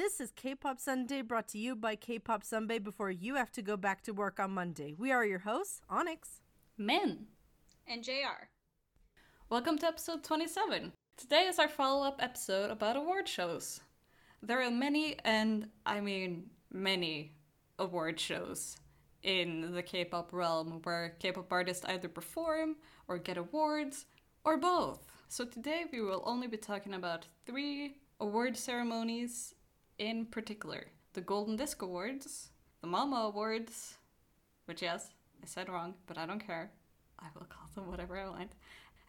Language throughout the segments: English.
This is K-Pop Sunday brought to you by K-Pop Sunday before you have to go back to work on Monday. We are your hosts, Onyx, Min, and JR. Welcome to episode 27. Today is our follow-up episode about award shows. There are many, and I mean many, award shows in the K-pop realm where K-pop artists either perform or get awards or both. So today we will only be talking about three award ceremonies in particular the Golden Disc Awards, the Mama Awards, which, yes, I said wrong, but I don't care. I will call them whatever I want,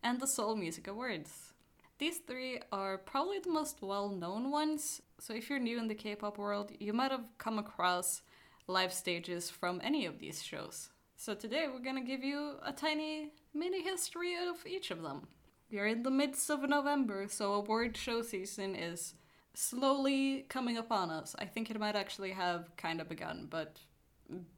and the Seoul Music Awards. These three are probably the most well known ones, so if you're new in the K pop world, you might have come across live stages from any of these shows. So today we're gonna give you a tiny mini history of each of them. We are in the midst of November, so award show season is slowly coming upon us. I think it might actually have kind of begun, but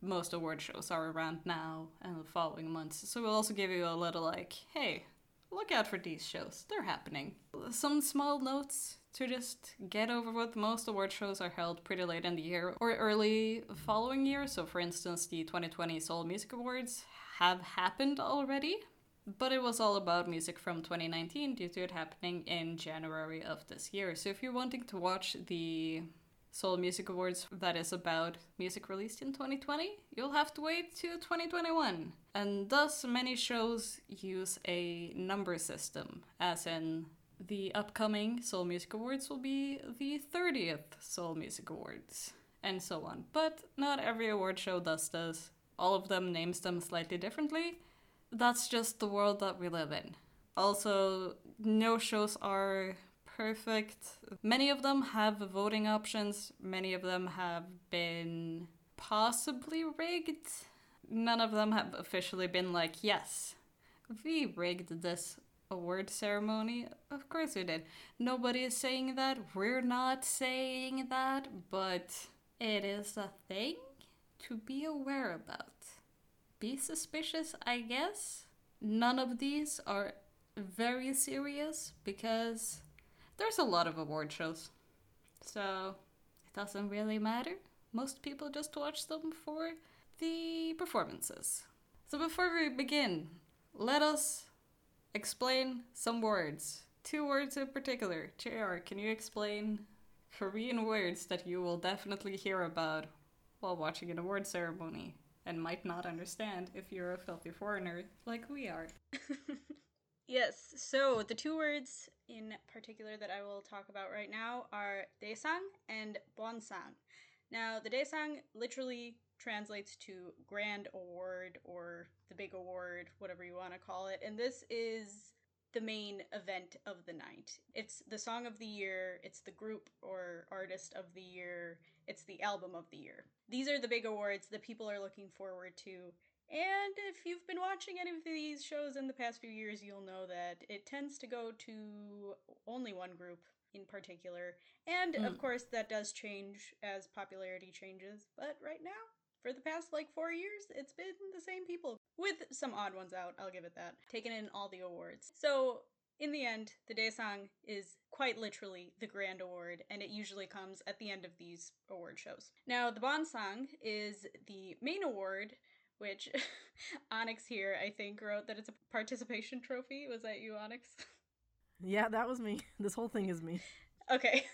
most award shows are around now and the following months. So we'll also give you a little like, hey, look out for these shows. They're happening. Some small notes to just get over what most award shows are held pretty late in the year or early following year. So for instance, the 2020 Seoul Music Awards have happened already but it was all about music from 2019 due to it happening in January of this year. So if you're wanting to watch the Seoul Music Awards that is about music released in 2020, you'll have to wait to 2021. And thus, many shows use a number system, as in the upcoming Seoul Music Awards will be the 30th Seoul Music Awards, and so on. But not every award show does this. All of them names them slightly differently that's just the world that we live in. Also, no shows are perfect. Many of them have voting options, many of them have been possibly rigged. None of them have officially been like, yes, we rigged this award ceremony. Of course we did. Nobody is saying that. We're not saying that, but it is a thing to be aware about be suspicious, I guess. None of these are very serious because there's a lot of award shows. So it doesn't really matter. Most people just watch them for the performances. So before we begin, let us explain some words. Two words in particular. JR, can you explain Korean words that you will definitely hear about while watching an award ceremony? And might not understand if you're a filthy foreigner like we are. yes, so the two words in particular that I will talk about right now are daesang and bonsang. Now, the daesang literally translates to grand award or the big award, whatever you want to call it, and this is the main event of the night. It's the song of the year, it's the group or artist of the year, it's the album of the year. These are the big awards that people are looking forward to. And if you've been watching any of these shows in the past few years, you'll know that it tends to go to only one group in particular. And mm. of hmm. course, that does change as popularity changes. But right now, for the past like four years, it's been the same people, with some odd ones out, I'll give it that, taking in all the awards. So, in the end, the Daesang is quite literally the grand award, and it usually comes at the end of these award shows. Now, the Bonsang is the main award, which Onyx here, I think, wrote that it's a participation trophy. Was that you, Onyx? Yeah, that was me. This whole thing is me. Okay.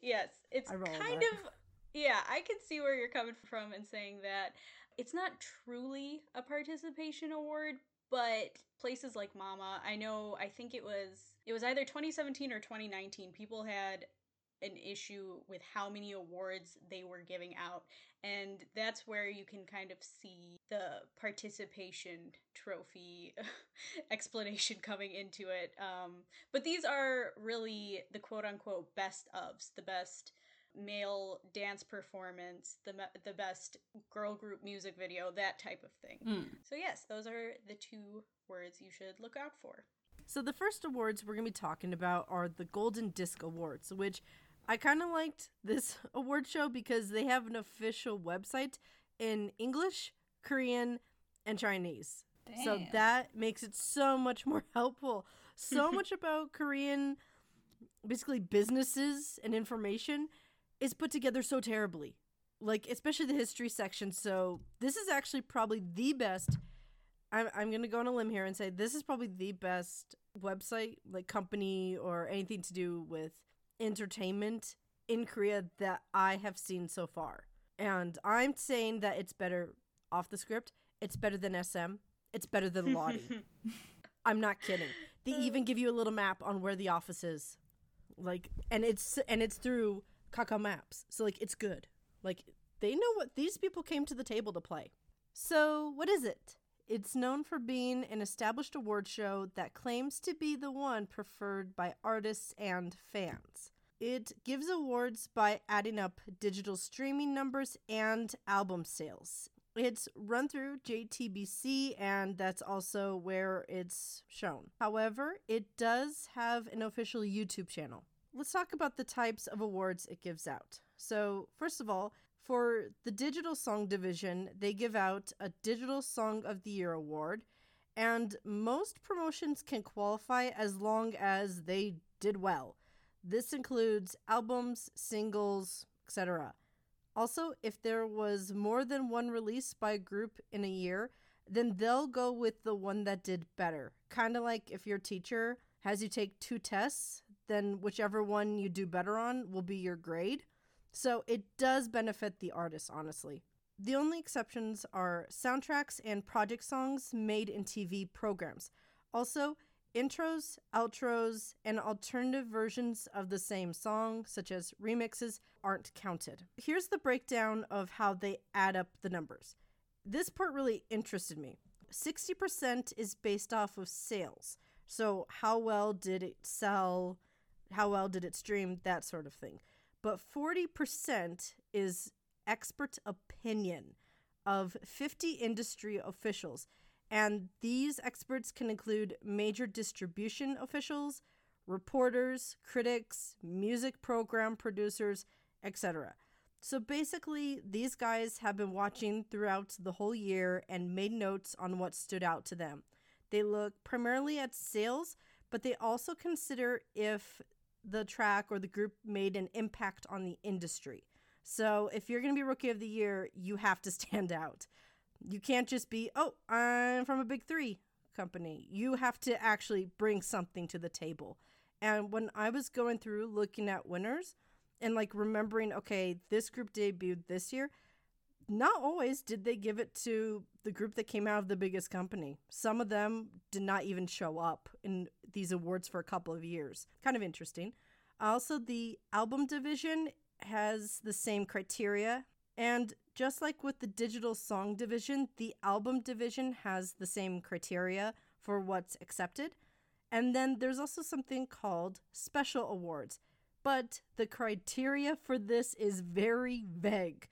yes, it's kind of yeah, I can see where you're coming from and saying that it's not truly a participation award, but places like Mama, I know I think it was it was either 2017 or 2019, people had an issue with how many awards they were giving out. And that's where you can kind of see the participation trophy explanation coming into it. Um, but these are really the quote unquote best ofs, the best male dance performance, the the best girl group music video, that type of thing. Mm. So yes, those are the two words you should look out for. So the first awards we're going to be talking about are the Golden Disc Awards, which I kind of liked this award show because they have an official website in English, Korean, and Chinese. Damn. So that makes it so much more helpful. So much about Korean basically businesses and information is put together so terribly. Like, especially the history section. So, this is actually probably the best. I'm, I'm going to go on a limb here and say this is probably the best website, like company or anything to do with entertainment in Korea that I have seen so far. And I'm saying that it's better off the script. It's better than SM. It's better than Lottie. I'm not kidding. They even give you a little map on where the office is. Like and it's and it's through Kakao Maps. So like it's good. Like they know what these people came to the table to play. So, what is it? It's known for being an established award show that claims to be the one preferred by artists and fans. It gives awards by adding up digital streaming numbers and album sales. It's run through JTBC, and that's also where it's shown. However, it does have an official YouTube channel. Let's talk about the types of awards it gives out. So, first of all, for the Digital Song Division, they give out a Digital Song of the Year award, and most promotions can qualify as long as they did well. This includes albums, singles, etc. Also, if there was more than one release by a group in a year, then they'll go with the one that did better. Kind of like if your teacher has you take two tests, then whichever one you do better on will be your grade. So it does benefit the artist, honestly. The only exceptions are soundtracks and project songs made in TV programs. Also, intros, outros, and alternative versions of the same song, such as remixes, aren't counted. Here's the breakdown of how they add up the numbers. This part really interested me. 60% is based off of sales. So, how well did it sell? How well did it stream? That sort of thing. But 40% is expert opinion of 50 industry officials. And these experts can include major distribution officials, reporters, critics, music program producers, etc. So basically, these guys have been watching throughout the whole year and made notes on what stood out to them. They look primarily at sales, but they also consider if the track or the group made an impact on the industry. So if you're going to be rookie of the year, you have to stand out. You can't just be, oh, I'm from a big three company. You have to actually bring something to the table. And when I was going through looking at winners and like remembering, okay, this group debuted this year, not always did they give it to the group that came out of the biggest company. Some of them did not even show up in these awards for a couple of years. Kind of interesting. Also, the album division has the same criteria. And just like with the digital song division, the album division has the same criteria for what's accepted. And then there's also something called special awards. But the criteria for this is very vague.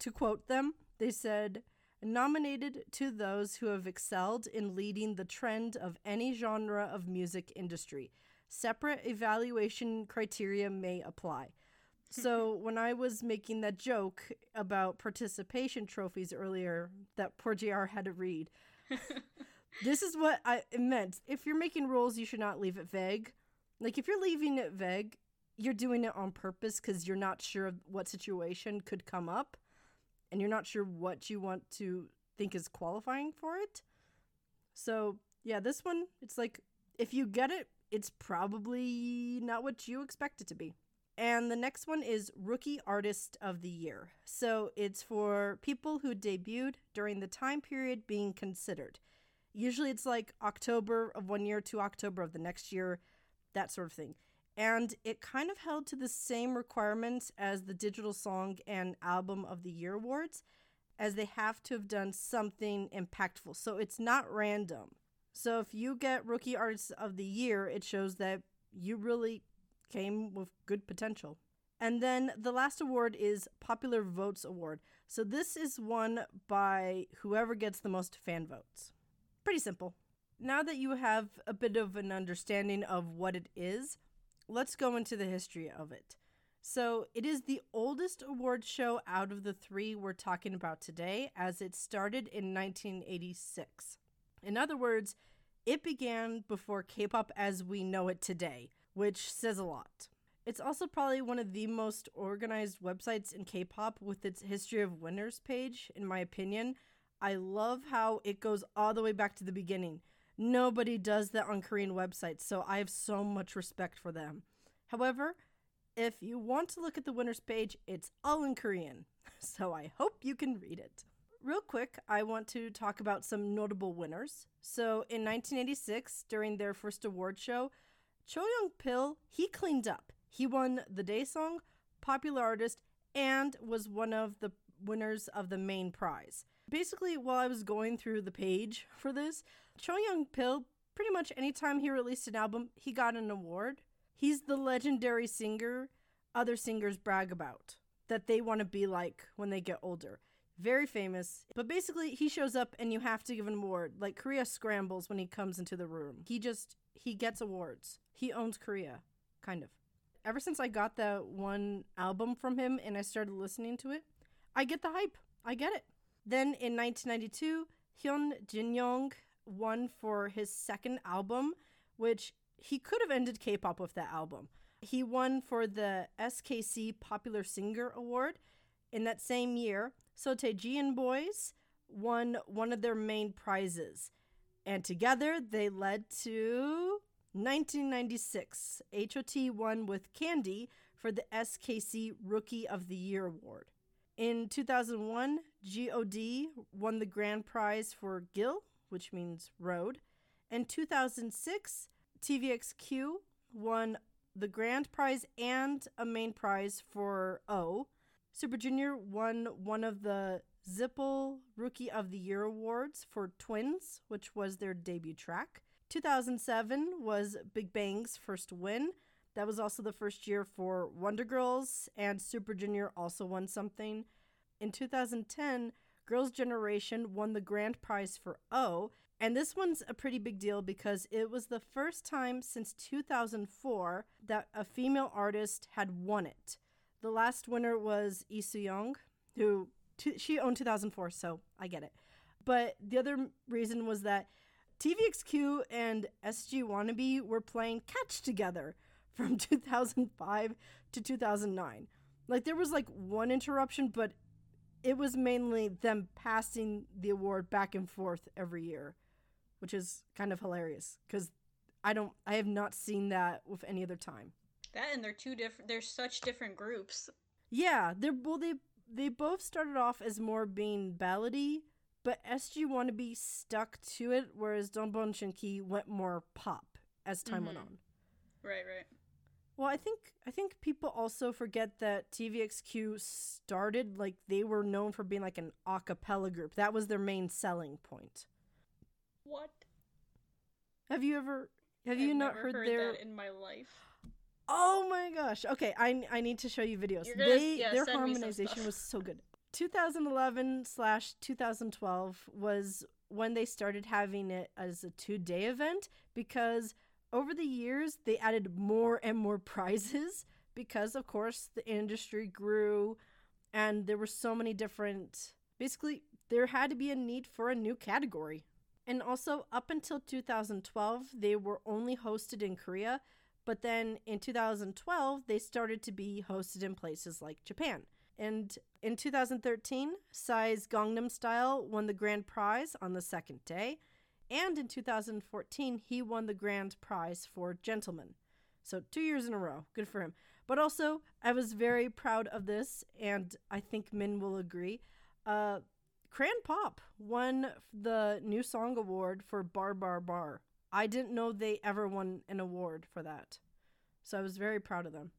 To quote them, they said, nominated to those who have excelled in leading the trend of any genre of music industry. Separate evaluation criteria may apply. So when I was making that joke about participation trophies earlier that poor JR had to read, this is what I meant. If you're making rules, you should not leave it vague. Like if you're leaving it vague, you're doing it on purpose because you're not sure what situation could come up and you're not sure what you want to think is qualifying for it. So, yeah, this one, it's like if you get it, it's probably not what you expect it to be. And the next one is Rookie Artist of the Year. So it's for people who debuted during the time period being considered. Usually it's like October of one year to October of the next year, that sort of thing and it kind of held to the same requirements as the Digital Song and Album of the Year awards, as they have to have done something impactful. So it's not random. So if you get Rookie Artist of the Year, it shows that you really came with good potential. And then the last award is Popular Votes Award. So this is won by whoever gets the most fan votes. Pretty simple. Now that you have a bit of an understanding of what it is, let's go into the history of it. So, it is the oldest award show out of the three we're talking about today, as it started in 1986. In other words, it began before K pop as we know it today, which says a lot. It's also probably one of the most organized websites in K pop with its history of winners page, in my opinion. I love how it goes all the way back to the beginning. Nobody does that on Korean websites, so I have so much respect for them. However, if you want to look at the winners page, it's all in Korean, so I hope you can read it. Real quick, I want to talk about some notable winners. So, in 1986, during their first award show, Cho Young Pil, he cleaned up. He won the Daesang, Popular Artist, and was one of the winners of the main prize. Basically, while I was going through the page for this, Cho Young Pil, pretty much anytime he released an album, he got an award. He's the legendary singer other singers brag about that they want to be like when they get older. Very famous, but basically he shows up and you have to give an award. Like Korea scrambles when he comes into the room. He just he gets awards. He owns Korea, kind of ever since I got that one album from him and I started listening to it, I get the hype. I get it. Then in 1992, Hyun Jin Young won for his second album, which he could have ended K pop with that album. He won for the SKC Popular Singer Award. In that same year, Seo Boys won one of their main prizes. And together they led to 1996, HOT won with Candy for the SKC Rookie of the Year award. In 2001, GOD won the grand prize for Gil, which means road. In 2006, TVXQ won the grand prize and a main prize for O. Super Junior won one of the ZIPL Rookie of the Year awards for Twins, which was their debut track. 2007 was Big Bang's first win. That was also the first year for Wonder Girls, and Super Junior also won something. In 2010, Girls' Generation won the grand prize for O, and this one's a pretty big deal because it was the first time since 2004 that a female artist had won it. The last winner was Lee Soo-young, who t- she owned 2004, so I get it. But the other reason was that TVXQ and SG Wannabe were playing catch together from 2005 to 2009. Like there was like one interruption, but it was mainly them passing the award back and forth every year, which is kind of hilarious because I don't, I have not seen that with any other time. That and they're two different. They're such different groups. Yeah, they're well. They they both started off as more being ballady, but SG Wannabe stuck to it, whereas Dong Bang Shin Ki went more pop as time mm-hmm. went on. Right, right. Well, I think I think people also forget that TVXQ started like they were known for being like an a cappella group. That was their main selling point. What? Have you ever have I've you not heard, heard their in my life? Oh my gosh. Okay, I I need to show you videos. Gonna, they yeah, their harmonization was so good. 2011 slash 2012 was when they started having it as a two day event because over the years they added more and more prizes because of course the industry grew and there were so many different basically there had to be a need for a new category and also up until 2012 they were only hosted in korea but then in 2012 they started to be hosted in places like japan and in 2013, Psy's Gangnam Style won the grand prize on the second day. And in 2014, he won the grand prize for Gentleman. So, two years in a row. Good for him. But also, I was very proud of this, and I think Min will agree. Uh, Crayon Pop won the New Song Award for Bar Bar Bar. I didn't know they ever won an award for that. So, I was very proud of them.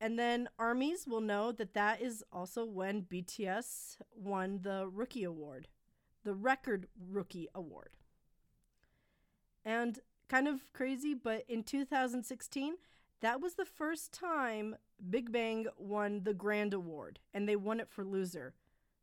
And then armies will know that that is also when BTS won the Rookie Award, the Record Rookie Award. And kind of crazy, but in 2016, that was the first time Big Bang won the Grand Award, and they won it for Loser.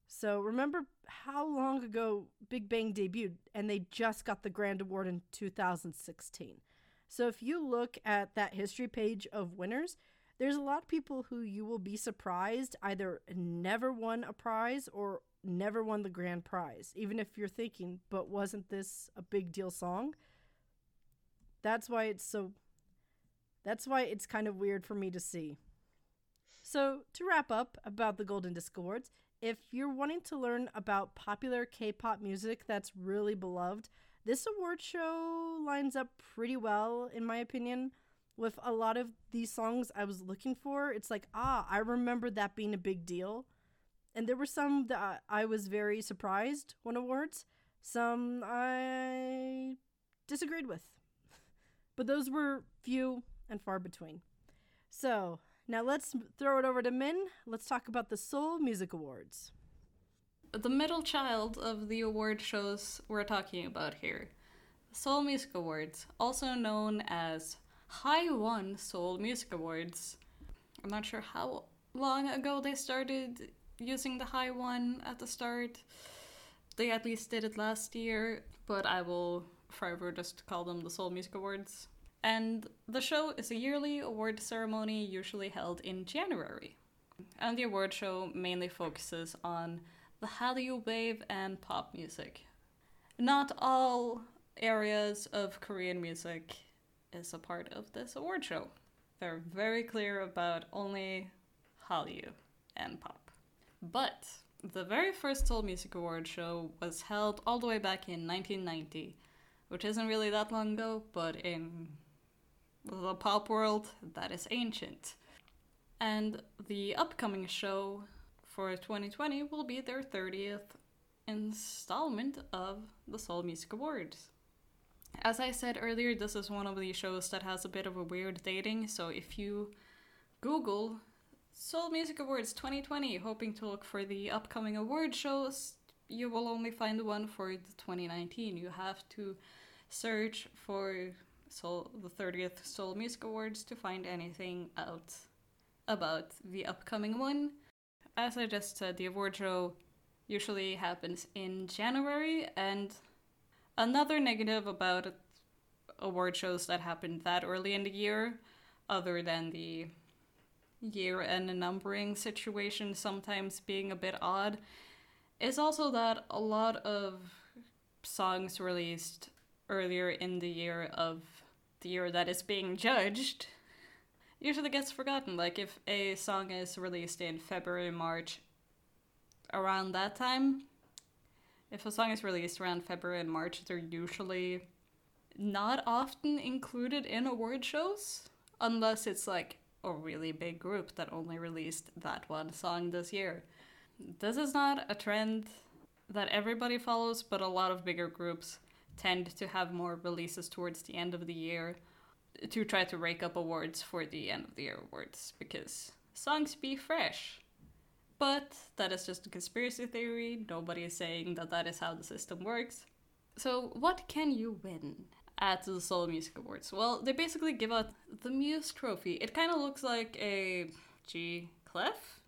So remember how long ago Big Bang debuted, and they just got the Grand Award in 2016. So if you look at that history page of winners, there's a lot of people who you will be surprised either never won a prize or never won the grand prize, even if you're thinking, but wasn't this a big deal song? That's why it's so That's why it's kind of weird for me to see. So, to wrap up about the Golden Disc Awards, if you're wanting to learn about popular K pop music that's really beloved, this award show lines up pretty well, in my opinion. With a lot of these songs I was looking for, it's like, ah, I remember that being a big deal. And there were some that I was very surprised won awards, some I disagreed with. But those were few and far between. So, now let's throw it over to Min. Let's talk about the Seoul Music Awards. The middle child of the award shows we're talking about here. Seoul Music Awards, also known as High One Seoul Music Awards. I'm not sure how long ago they started using the high one at the start. They at least did it last year, but I will forever just call them the Seoul Music Awards. And the show is a yearly award ceremony usually held in January. And the award show mainly focuses on the Hallyu wave and pop music. Not all areas of Korean music is a part of this award show. They're very clear about only Hallyu and pop. But the very first Seoul Music Award show was held all the way back in 1990, which isn't really that long ago, but in the pop world, that is ancient. And the upcoming show for 2020 will be their 30th installment of the Seoul Music Awards. As I said earlier, this is one of the shows that has a bit of a weird dating, so if you Google Seoul Music Awards 2020, hoping to look for the upcoming award shows, you will only find one for the 2019. You have to search for Seoul, the 30th Seoul Music Awards to find anything out about the upcoming one. As I just said, the award show usually happens in January, and another negative about award shows that happen that early in the year, other than the year end numbering situation sometimes being a bit odd, is also that a lot of songs released earlier in the year of the year that is being judged usually gets forgotten. Like if a song is released in February, March, around that time, if a song is released around February and March, they're usually not often included in award shows unless it's like a really big group that only released that one song this year. This is not a trend that everybody follows, but a lot of bigger groups tend to have more releases towards the end of the year to try to rake up awards for the end of the year awards because songs be fresh. But that is just a conspiracy theory. Nobody is saying that that is how the system works. So, what can you win at the Seoul Music Awards? Well, they basically give out the Muse Trophy. It kind of looks like a G Clef.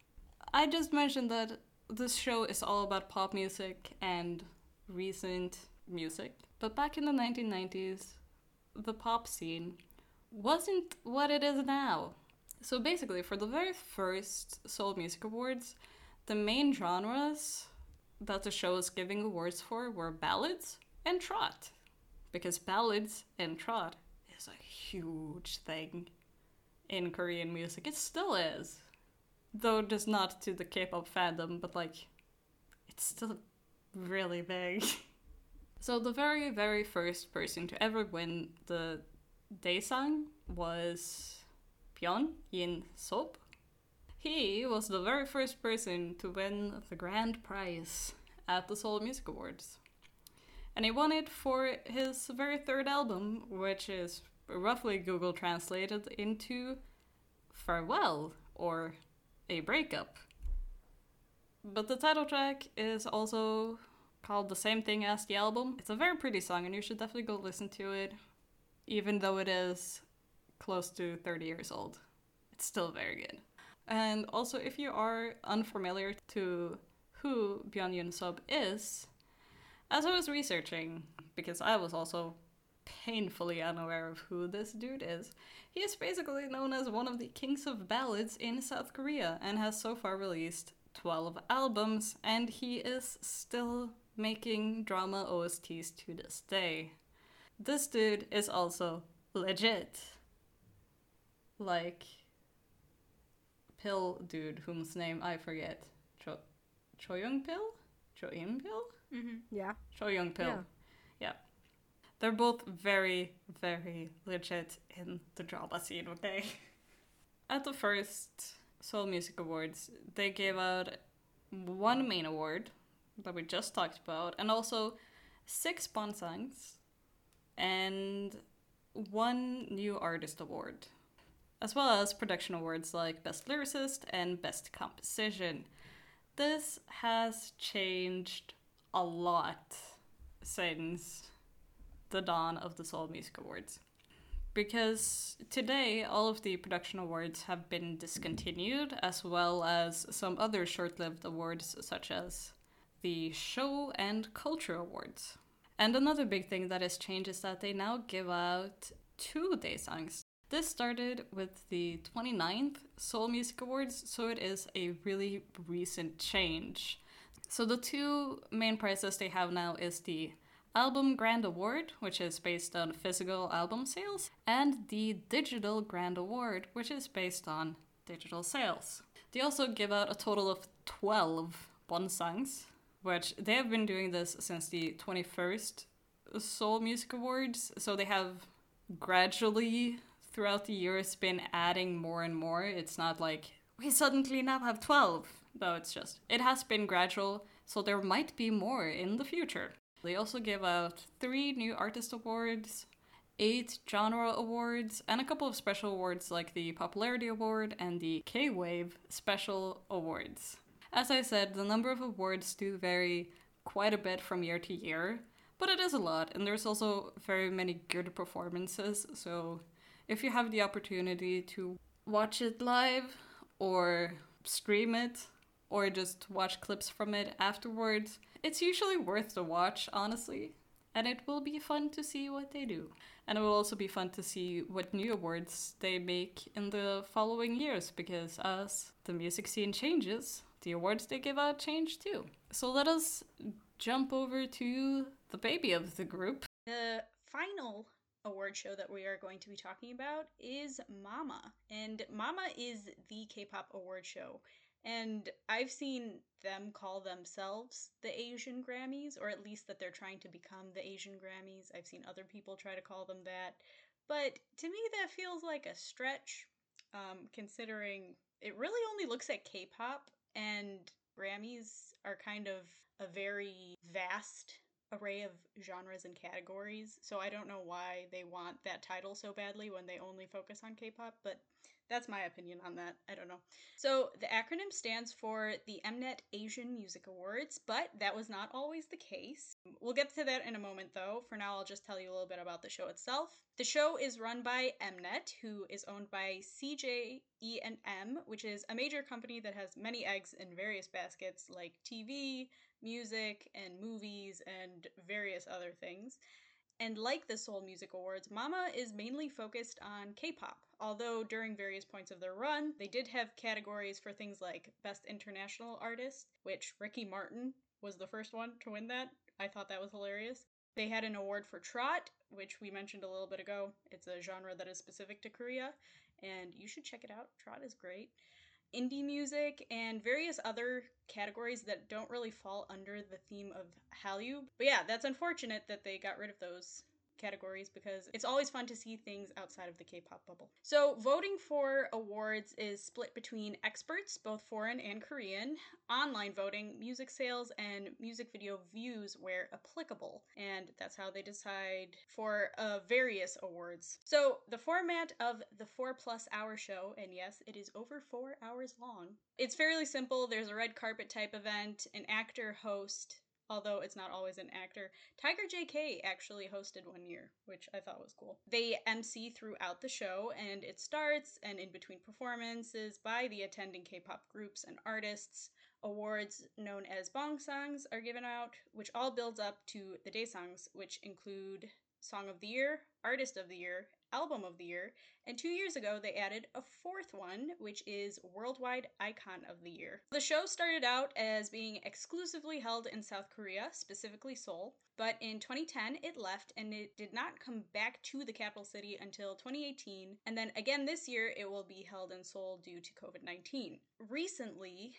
I just mentioned that this show is all about pop music and recent music. But back in the 1990s, the pop scene wasn't what it is now. So basically, for the very first Seoul Music Awards, the main genres that the show was giving awards for were ballads and trot. Because ballads and trot is a huge thing in Korean music. It still is. Though just not to the K pop fandom, but like, it's still really big. so, the very, very first person to ever win the Daesang was Byun Jin Sub. He was the very first person to win the grand prize at the Seoul Music Awards. And he won it for his very third album, which is roughly Google translated into Farewell or A Breakup. But the title track is also called the same thing as the album. It's a very pretty song, and you should definitely go listen to it even though it is close to 30 years old. It's still very good. And also, if you are unfamiliar to who Byun Jin Sub is, as I was researching, because I was also painfully unaware of who this dude is, he is basically known as one of the kings of ballads in South Korea and has so far released 12 albums, and he is still making drama OSTs to this day. This dude is also legit. like pill dude whose name I forget. Cho Young Pill? Cho Young Pill? Mm-hmm. Yeah. Cho Young Pill. Yeah. Yeah. They're both very, very legit in the drama scene, okay? At the first Seoul Music Awards, they gave out one main award that we just talked about, and also six bonsangs, and one new artist award, as well as production awards like Best Lyricist and Best Composition. This has changed a lot since the dawn of the Seoul Music Awards. Because today, all of the production awards have been discontinued, as well as some other short lived awards, such as the Show and Culture Awards. And another big thing that has changed is that they now give out two daesangs. This started with the 29th Seoul Music Awards, so it is a really recent change. So the two main prizes they have now is the Album Grand Award, which is based on physical album sales, and the Digital Grand Award, which is based on digital sales. They also give out a total of 12 bonsangs, which they have been doing this since the 21st Seoul Music Awards, so they have gradually throughout the years been adding more and more. It's not like we suddenly now have 12. No, it's just it has been gradual, so there might be more in the future. They also give out three new artist awards, eight genre awards, and a couple of special awards like the Popularity Award and the K Wave Special Awards. As I said, the number of awards do vary quite a bit from year to year, but it is a lot, and there's also very many good performances, so if you have the opportunity to watch it live or stream it or just watch clips from it afterwards, it's usually worth the watch, honestly. And it will be fun to see what they do. And it will also be fun to see what new awards they make in the following years, because as the music scene changes, the awards they give out change too. So let us jump over to the baby of the group. The final award show that we are going to be talking about is Mama. And Mama is the K pop award show. And I've seen them call themselves the Asian Grammys, or at least that they're trying to become the Asian Grammys. I've seen other people try to call them that. But to me, that feels like a stretch, um, considering it really only looks at K pop, and Grammys are kind of a very vast array of genres and categories. So I don't know why they want that title so badly when they only focus on K pop, but that's my opinion on that. I don't know. So the acronym stands for the Mnet Asian Music Awards, but that was not always the case. We'll get to that in a moment though. For now, I'll just tell you a little bit about the show itself. The show is run by Mnet, who is owned by CJ E&M, which is a major company that has many eggs in various baskets like TV, music, and movies, and various other things. And like the Seoul Music Awards, Mama is mainly focused on K pop. Although during various points of their run, they did have categories for things like Best International Artist, which Ricky Martin was the first one to win that. I thought that was hilarious. They had an award for Trot, which we mentioned a little bit ago. It's a genre that is specific to Korea, and you should check it out. Trot is great indie music, and various other categories that don't really fall under the theme of Hallyu. But yeah, that's unfortunate that they got rid of those categories because it's always fun to see things outside of the K-pop bubble. So, voting for awards is split between experts, both foreign and Korean, online voting, music sales, and music video views where applicable. And that's how they decide for uh, various awards. So, the format of the 4 plus hour show, and yes, it is over 4 hours long. It's fairly simple. There's a red carpet type event, an actor host, although it's not always an actor. Tiger JK actually hosted one year, which I thought was cool. They MC throughout the show, and it starts and in between performances by the attending K pop groups and artists. Awards known as bonsangs are given out, which all builds up to the daesangs, which include Song of the Year, Artist of the Year, Album of the Year, and two years ago they added a fourth one, which is Worldwide Icon of the Year. The show started out as being exclusively held in South Korea, specifically Seoul, but in 2010 it left and it did not come back to the capital city until 2018, and then again this year it will be held in Seoul due to COVID 19. Recently,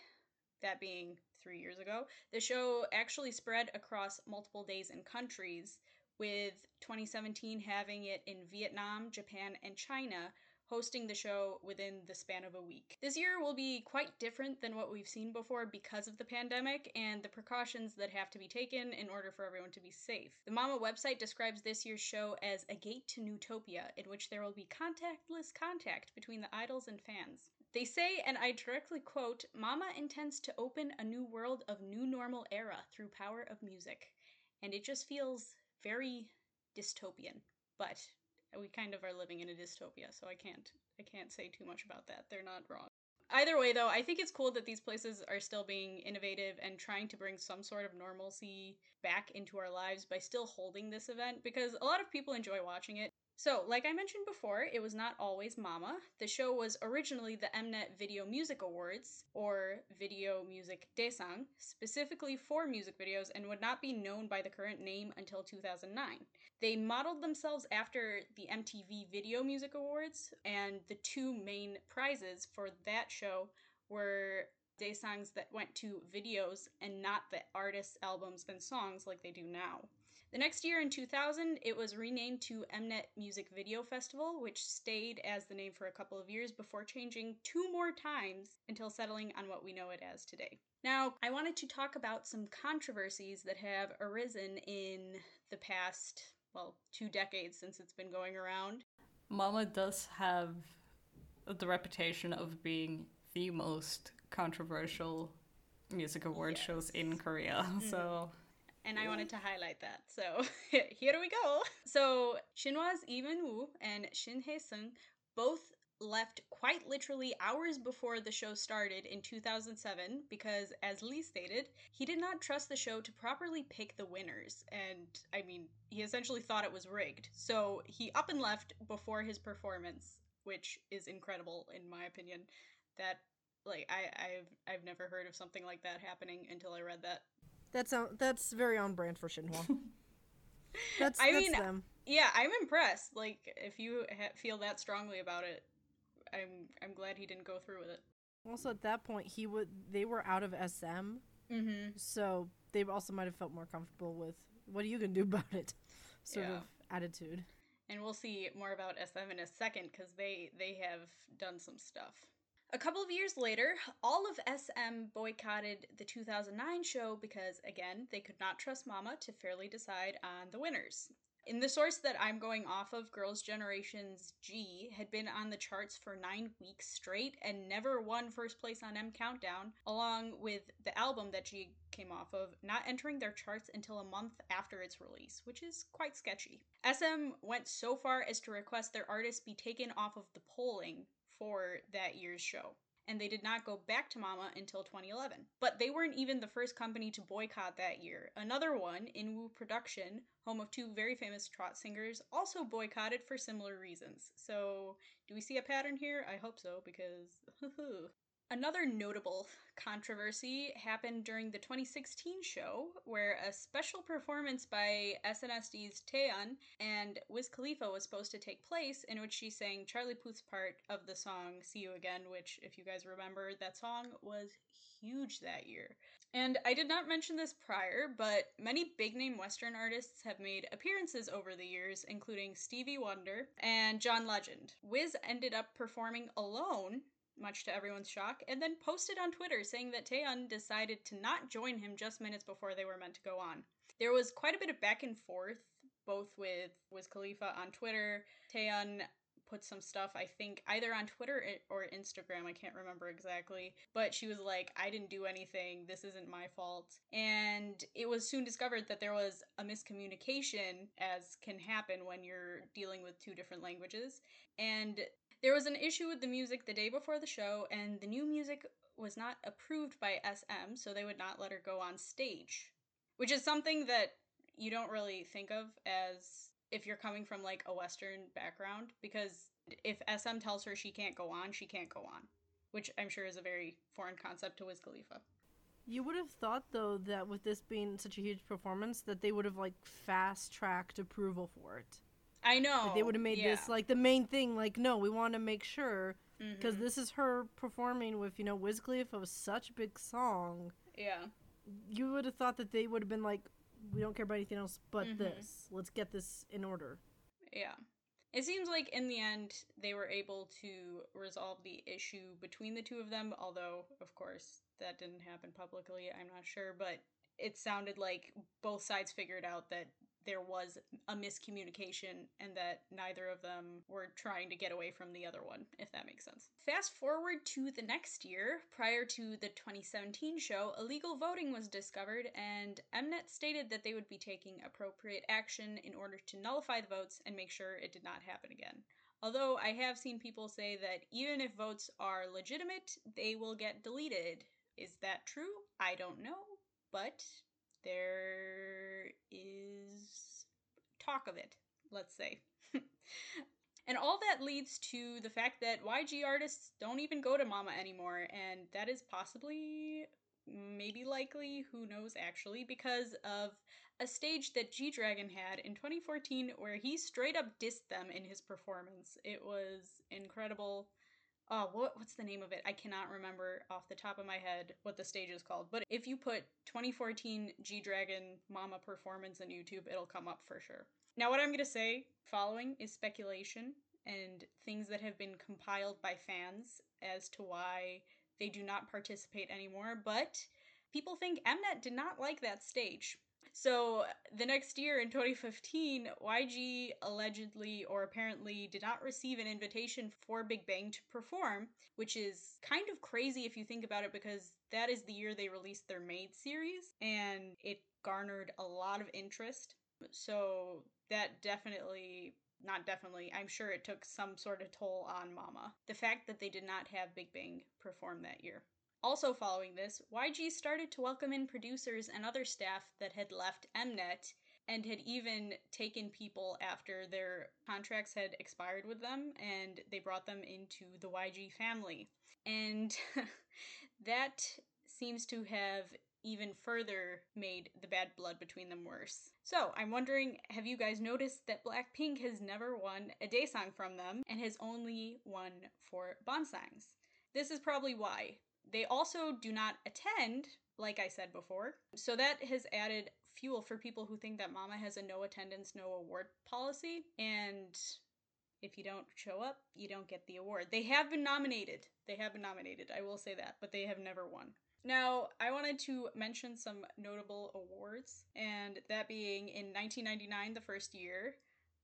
that being three years ago, the show actually spread across multiple days and countries, with 2017 having it in Vietnam, Japan, and China, hosting the show within the span of a week. This year will be quite different than what we've seen before because of the pandemic and the precautions that have to be taken in order for everyone to be safe. The Mama website describes this year's show as a gate to Newtopia, in which there will be contactless contact between the idols and fans. They say, and I directly quote, Mama intends to open a new world of new normal era through power of music. And it just feels very dystopian. But we kind of are living in a dystopia, so I can't I can't say too much about that. They're not wrong. Either way though, I think it's cool that these places are still being innovative and trying to bring some sort of normalcy back into our lives by still holding this event because a lot of people enjoy watching it. So, like I mentioned before, it was not always Mama. The show was originally the Mnet Video Music Awards, or Video Music Daesang, specifically for music videos and would not be known by the current name until 2009. They modeled themselves after the MTV Video Music Awards, and the two main prizes for that show were Daesangs that went to videos and not the artists' albums and songs like they do now. The next year in 2000, it was renamed to Mnet Music Video Festival, which stayed as the name for a couple of years before changing two more times until settling on what we know it as today. Now, I wanted to talk about some controversies that have arisen in the past, well, two decades since it's been going around. Mama does have the reputation of being the most controversial music award Yes. shows in Korea. So mm-hmm. And I wanted to highlight that. So here we go. So Shinhwa's Lee Min-woo and Shin Hae-sung both left quite literally hours before the show started in 2007 because, as Lee stated, he did not trust the show to properly pick the winners. And I mean, he essentially thought it was rigged. So he up and left before his performance, which is incredible in my opinion. That like I, I've I've never heard of something like that happening until I read that. That's on, that's very on brand for Shinhwa. That's I that's mean, them. Yeah, I'm impressed. Like, if you ha- feel that strongly about it, I'm I'm glad he didn't go through with it. Also, at that point, he would they were out of SM, Mm-hmm. so they also might have felt more comfortable with what are you gonna do about it, sort Yeah. of attitude. And we'll see more about SM in a second because they they have done some stuff. A couple of years later, all of SM boycotted the 2009 show because, again, they could not trust Mama to fairly decide on the winners. In the source that I'm going off of, Girls' Generation's Gee had been on the charts for nine weeks straight and never won first place on M Countdown, along with the album that Gee came off of not entering their charts until a month after its release, which is quite sketchy. SM went so far as to request their artists be taken off of the polling for that year's show. And they did not go back to Mama until 2011. But they weren't even the first company to boycott that year. Another one, Inwoo Production, home of two very famous trot singers, also boycotted for similar reasons. So, do we see a pattern here? I hope so, because. Another notable controversy happened during the 2016 show, where a special performance by SNSD*'s Taeyeon and Wiz Khalifa was supposed to take place, in which she sang Charlie Puth's part of the song "See You Again," which, if you guys remember, that song was huge that year. And I did not mention this prior, but many big name Western artists have made appearances over the years, including Stevie Wonder and John Legend. Wiz ended up performing alone much to everyone's shock, and then posted on Twitter saying that Taeyeon decided to not join him just minutes before they were meant to go on. There was quite a bit of back and forth, both with Wiz Khalifa on Twitter. Taeyeon put some stuff, I think, either on Twitter or Instagram, I can't remember exactly, but she was like, I didn't do anything, this isn't my fault. And it was soon discovered that there was a miscommunication, as can happen when you're dealing with two different languages. And there was an issue with the music the day before the show, and the new music was not approved by SM, so they would not let her go on stage. Which is something that you don't really think of as if you're coming from like a Western background, because if SM tells her she can't go on, she can't go on, which I'm sure is a very foreign concept to Wiz Khalifa. You would have thought though that with this being such a huge performance, that they would have like fast tracked approval for it. I know Like, they would have made yeah. this like the main thing. Like, no, we want to make sure because Mhm. this is her performing with you know Wiz Khalifa was such a big song. yeah. You would have thought that they would have been like, we don't care about anything else but Mhm. this. Let's get this in order. Yeah. It seems like in the end they were able to resolve the issue between the two of them, although, of course, that didn't happen publicly. I'm not sure, but it sounded like both sides figured out that there was a miscommunication and that neither of them were trying to get away from the other one, if that makes sense. Fast forward to the next year, prior to the 2017 show, illegal voting was discovered, and Mnet stated that they would be taking appropriate action in order to nullify the votes and make sure it did not happen again. Although I have seen people say that even if votes are legitimate, they will get deleted. Is that true? I don't know, but there talk of it, let's say. and all that leads to the fact that YG artists don't even go to Mama anymore, and that is possibly, maybe likely, who knows actually, because of a stage that G Dragon had in 2014 where he straight up dissed them in his performance. It was incredible. Oh, what what's the name of it? I cannot remember off the top of my head what the stage is called. But if you put 2014 G Dragon Mama performance on YouTube, it'll come up for sure. Now, what I'm going to say following is speculation and things that have been compiled by fans as to why they do not participate anymore, but people think Mnet did not like that stage. So the next year in 2015, YG allegedly or apparently did not receive an invitation for Big Bang to perform, which is kind of crazy if you think about it because that is the year they released their MADE series and it garnered a lot of interest. So that definitely not definitely, I'm sure it took some sort of toll on Mama. The fact that they did not have Big Bang perform that year. Also, following this, YG started to welcome in producers and other staff that had left Mnet and had even taken people after their contracts had expired with them and they brought them into the YG family. And that seems to have even further made the bad blood between them worse. So, I'm wondering have you guys noticed that Blackpink has never won a Daesang from them and has only won for Bonsangs? This is probably why. They also do not attend, like I said before. So that has added fuel for people who think that Mama has a no attendance, no award policy. And if you don't show up, you don't get the award. They have been nominated. They have been nominated, I will say that, but they have never won. Now, I wanted to mention some notable awards, and that being in 1999, the first year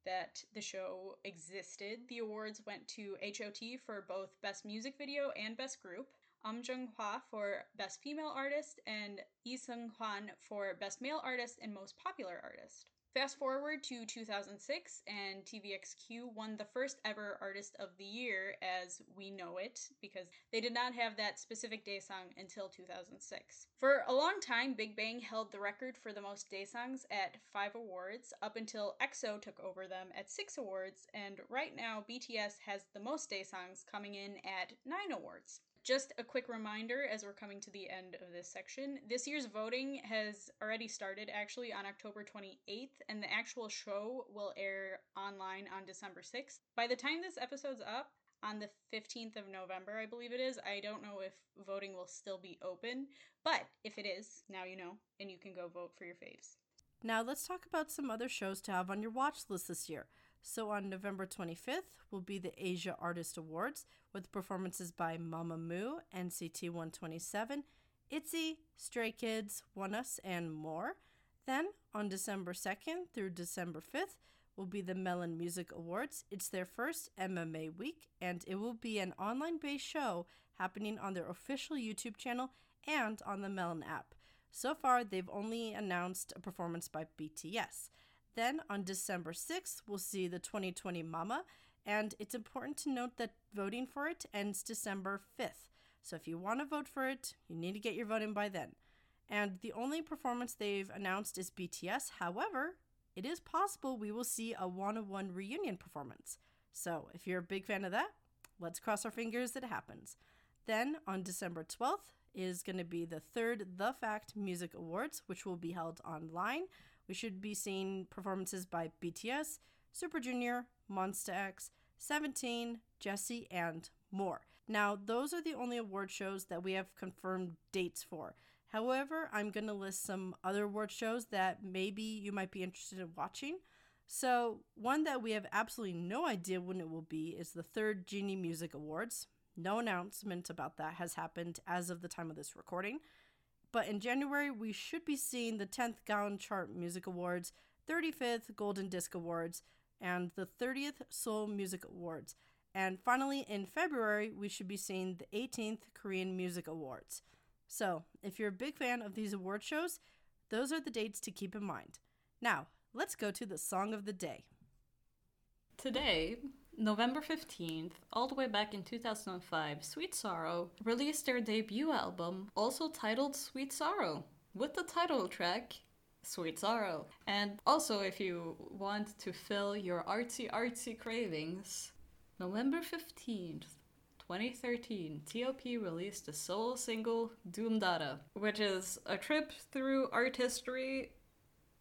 that the show existed, the awards went to HOT for both Best Music Video and Best Group. Um Jung Hwa for Best Female Artist, and Yi Sung Hwan for Best Male Artist and Most Popular Artist. Fast forward to 2006, and TVXQ won the first ever Artist of the Year as we know it, because they did not have that specific Daesang until 2006. For a long time, Big Bang held the record for the most daesangs at five awards, up until EXO took over them at six awards, and right now BTS has the most daesangs coming in at nine awards. Just a quick reminder as we're coming to the end of this section this year's voting has already started actually on October 28th, and the actual show will air online on December 6th. By the time this episode's up, on the 15th of November, I believe it is. I don't know if voting will still be open, but if it is, now you know, and you can go vote for your faves. Now let's talk about some other shows to have on your watch list this year. So on November 25th will be the Asia Artist Awards with performances by Mama Mamamoo, NCT 127, ITZY, Stray Kids, ONEUS, and more. Then on December 2nd through December 5th will be the Melon Music Awards. It's their first MMA week and it will be an online based show happening on their official YouTube channel and on the Melon app. So far, they've only announced a performance by BTS. Then on December 6th, we'll see the 2020 Mama, and it's important to note that voting for it ends December 5th. So if you want to vote for it, you need to get your vote in by then. And the only performance they've announced is BTS. However, it is possible we will see a Wanna One reunion performance. So, if you're a big fan of that, let's cross our fingers that it happens. Then, on December 12th, is going to be the third The Fact Music Awards, which will be held online. We should be seeing performances by BTS, Super Junior, Monsta X, 17, Jessi, and more. Now, those are the only award shows that we have confirmed dates for. However, I'm going to list some other award shows that maybe you might be interested in watching. So, one that we have absolutely no idea when it will be is the third Genie Music Awards. No announcement about that has happened as of the time of this recording. But in January, we should be seeing the 10th Gaon Chart Music Awards, 35th Golden Disc Awards, and the 30th Seoul Music Awards. And finally, in February, we should be seeing the 18th Korean Music Awards. So, if you're a big fan of these award shows, those are the dates to keep in mind. Now, let's go to the song of the day. Today, November 15th, all the way back in 2005, Sweet Sorrow released their debut album, also titled Sweet Sorrow, with the title track Sweet Sorrow. And also, if you want to fill your artsy artsy cravings, November 15th, 2013, TOP released the solo single Doom Dada, which is a trip through art history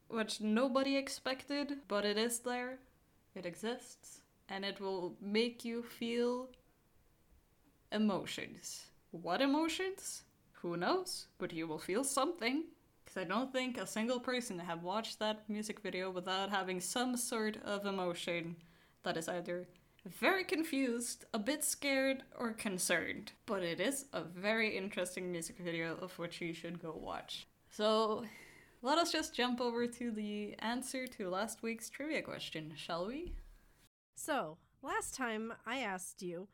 which nobody expected, but it is there. It exists, and it will make you feel emotions. What emotions? Who knows? But you will feel something. Because I don't think a single person have watched that music video without having some sort of emotion that is either very confused, a bit scared, or concerned. But it is a very interesting music video of which you should go watch. So, let us just jump over to the answer to last week's trivia question, shall we? So, last time I asked you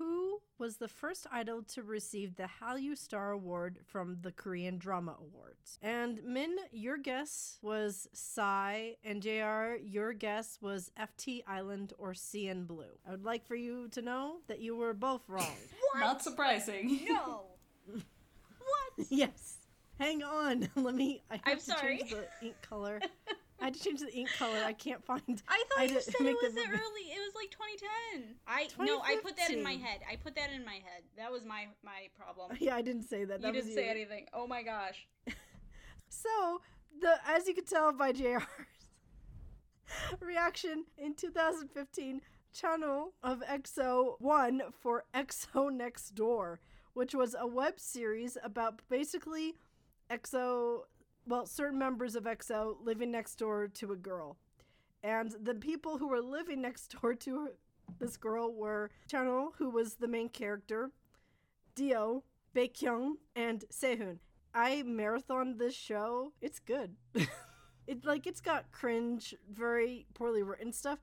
who was the first idol to receive the Hallyu Star Award from the Korean Drama Awards? And Min, your guess was Psy, and JR, your guess was FT Island or CN Blue. I would like for you to know that you were both wrong. What? Not surprising. No. what? yes. Hang on. Let me. I have I'm to sorry. change the ink color. I had to change the ink color. I can't find. I thought I you said it was the early. It was like 2010. I no, I put that in my head. I put that in my head. That was my my problem. Yeah, I didn't say that. you that was didn't say anything. Oh my gosh. So the as you can tell by JR's reaction in 2015, Chanyeol of EXO won for EXO Next Door, which was a web series about basically EXO, well, certain members of EXO living next door to a girl. And the people who were living next door to this girl were Chanyeol, who was the main character, Dio, Baekhyun, and Sehun. I marathoned this show. It's good. it like it's got cringe, very poorly written stuff,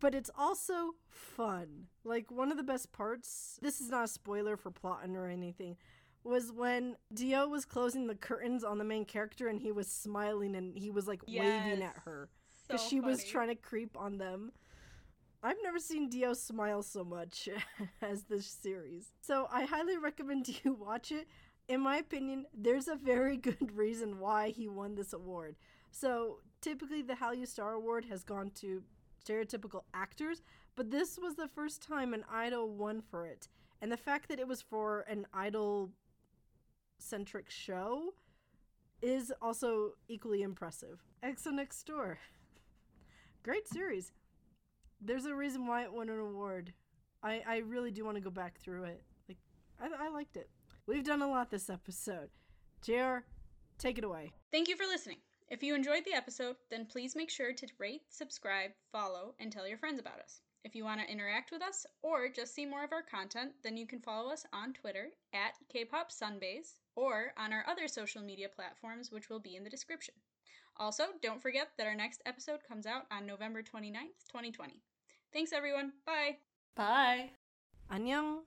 but it's also fun. Like one of the best parts, this is not a spoiler for plotting or anything, was when Dio was closing the curtains on the main character and he was smiling and he was like waving at her because So she was trying to creep on them. I've never seen Dio smile so much as this series. So I highly recommend you watch it. In my opinion, there's a very good reason why he won this award. So typically, the Hallyu Star Award has gone to stereotypical actors, but this was the first time an idol won for it. And the fact that it was for an idol centric show is also equally impressive. EXO Next Door. Great series. There's a reason why it won an award. I, I really do want to go back through it. Like I, I liked it. We've done a lot this episode. JR, take it away. Thank you for listening. If you enjoyed the episode, then please make sure to rate, subscribe, follow, and tell your friends about us. If you want to interact with us or just see more of our content, then you can follow us on Twitter at Kpop Sunbaze or on our other social media platforms, which will be in the description. Also, don't forget that our next episode comes out on November 29th, 2020. Thanks, everyone. Bye. Bye. 안녕.